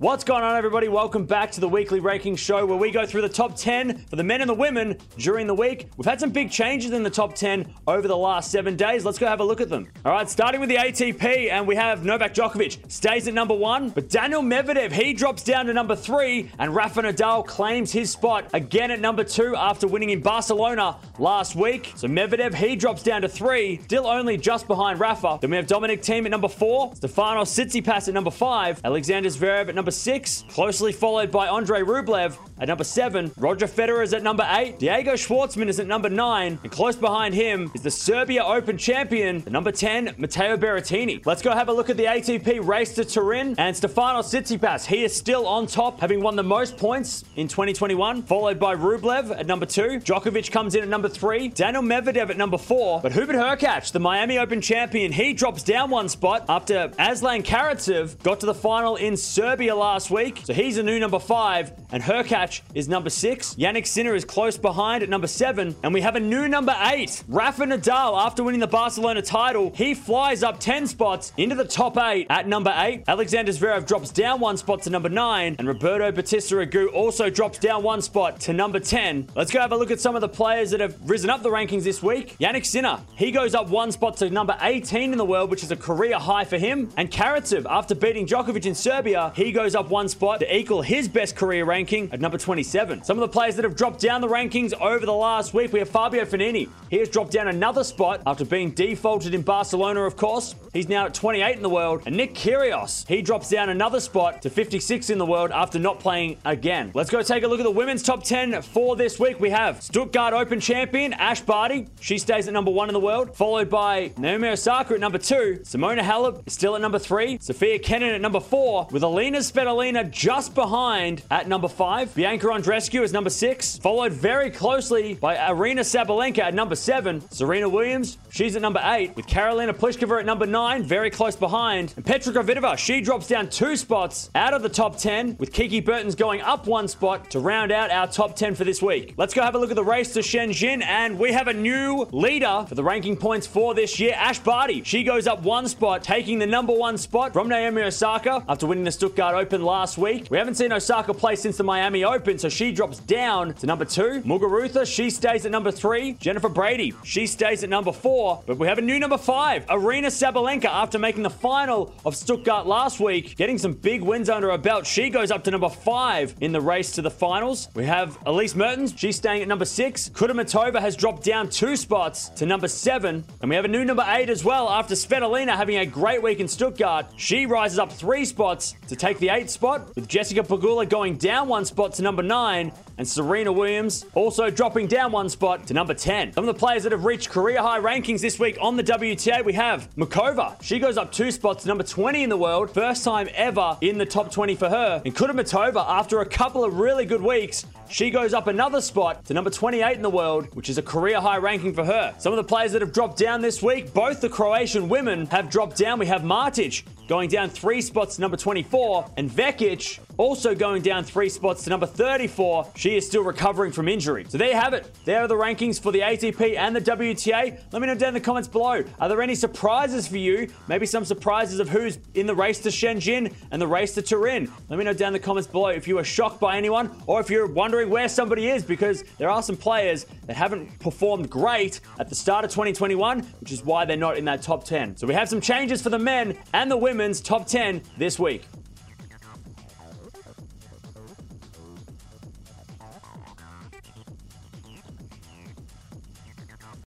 What's going on, everybody? Welcome back to the weekly ranking show where we go through the top 10 for the men and the women during the week. We've had some big changes in the top 10 over the last seven days. Let's go have a look at them. All right, starting with the ATP, and we have Novak Djokovic stays at number one, but Daniel Medvedev, he drops down to number three, and Rafa Nadal claims his spot again at number two after winning in Barcelona last week. So Medvedev, he drops down to three, still only just behind Rafa. Then we have Dominic Thiem at number four, Stefanos Tsitsipas at number five, Alexander Zverev at number six, closely followed by Andre Rublev at number seven. Roger Federer is at number eight. Diego Schwartzman is at number nine. And close behind him is the Serbia Open champion, number 10, Matteo Berrettini. Let's go have a look at the ATP race to Turin. And Stefano Tsitsipas, he is still on top, having won the most points in 2021, followed by Rublev at number two. Djokovic comes in at number three. Daniel Medvedev at number four. But Hubert Hurkacz, the Miami Open champion, he drops down one spot after Aslan Karatsev got to the final in Serbia last week. So he's a new number five. And Hurkacz is number six. Jannik Sinner is close behind at number seven. And we have a new number eight. Rafa Nadal, after winning the Barcelona title, he flies up 10 spots into the top eight at number eight. Alexander Zverev drops down one spot to number nine. And Roberto Bautista Agut also drops down one spot to number 10. Let's go have a look at some of the players that have risen up the rankings this week. Jannik Sinner, he goes up one spot to number 18 in the world, which is a career high for him. And Karatsev, after beating Djokovic in Serbia, he goes up one spot to equal his best career ranking at number 27. Some of the players that have dropped down the rankings over the last week, we have Fabio Fognini. He has dropped down another spot after being defaulted in Barcelona, of course. He's now at 28 in the world. And Nick Kyrgios, he drops down another spot to 56 in the world after not playing again. Let's go take a look at the women's top 10 for this week. We have Stuttgart Open champion Ash Barty. She stays at number one in the world, followed by Naomi Osaka at number two. Simona Halep is still at number three. Sofia Kenin at number four, with Alina Svitolina just behind at number five. Bianca Andreescu is number six, followed very closely by Aryna Sabalenka at number seven. Serena Williams, she's at number eight, with Karolina Pliskova at number nine, very close behind. And Petra Kvitova, she drops down two spots out of the top 10, with Kiki Bertens going up one spot to round out our top 10 for this week. Let's go have a look at the race to Shenzhen, and we have a new leader for the ranking points for this year, Ash Barty. She goes up one spot, taking the number one spot from Naomi Osaka after winning the Stuttgart Open last week. We haven't seen Osaka play since the Miami Open, so she drops down to number two. Muguruza, she stays at number three. Jennifer Brady, she stays at number four. But we have a new number five, Aryna Sabalenka, after making the final of Stuttgart last week, getting some big wins under her belt. She goes up to number five in the race to the finals. We have Elise Mertens, she's staying at number six. Kudermetova has dropped down two spots to number seven. And we have a new number eight as well after Svitolina having a great week in Stuttgart. She rises up three spots to take the eighth spot, with Jessica Pegula going down one spot to number nine, and Serena Williams also dropping down one spot to number 10. Some of the players that have reached career high rankings this week on the WTA, we have She goes up two spots number 20 in the world, first time ever in the top 20 for her. And Kudermetova, after a couple of really good weeks, she goes up another spot to number 28 in the world, which is a career high ranking for her. Some of the players that have dropped down this week, both the Croatian women have dropped down. We have Martic going down three spots to number 24, and Vekic also going down three spots to number 34. She is still recovering from injury. So there you have it. There are the rankings for the ATP and the WTA. Let me know down in the comments below. Are there any surprises for you? Maybe some surprises of who's in the race to Shenzhen and the race to Turin. Let me know down in the comments below if you were shocked by anyone or if you're wondering where somebody is because there are some players that haven't performed great at the start of 2021, which is why they're not in that top 10. So we have some changes for the men and the women's top 10 this week.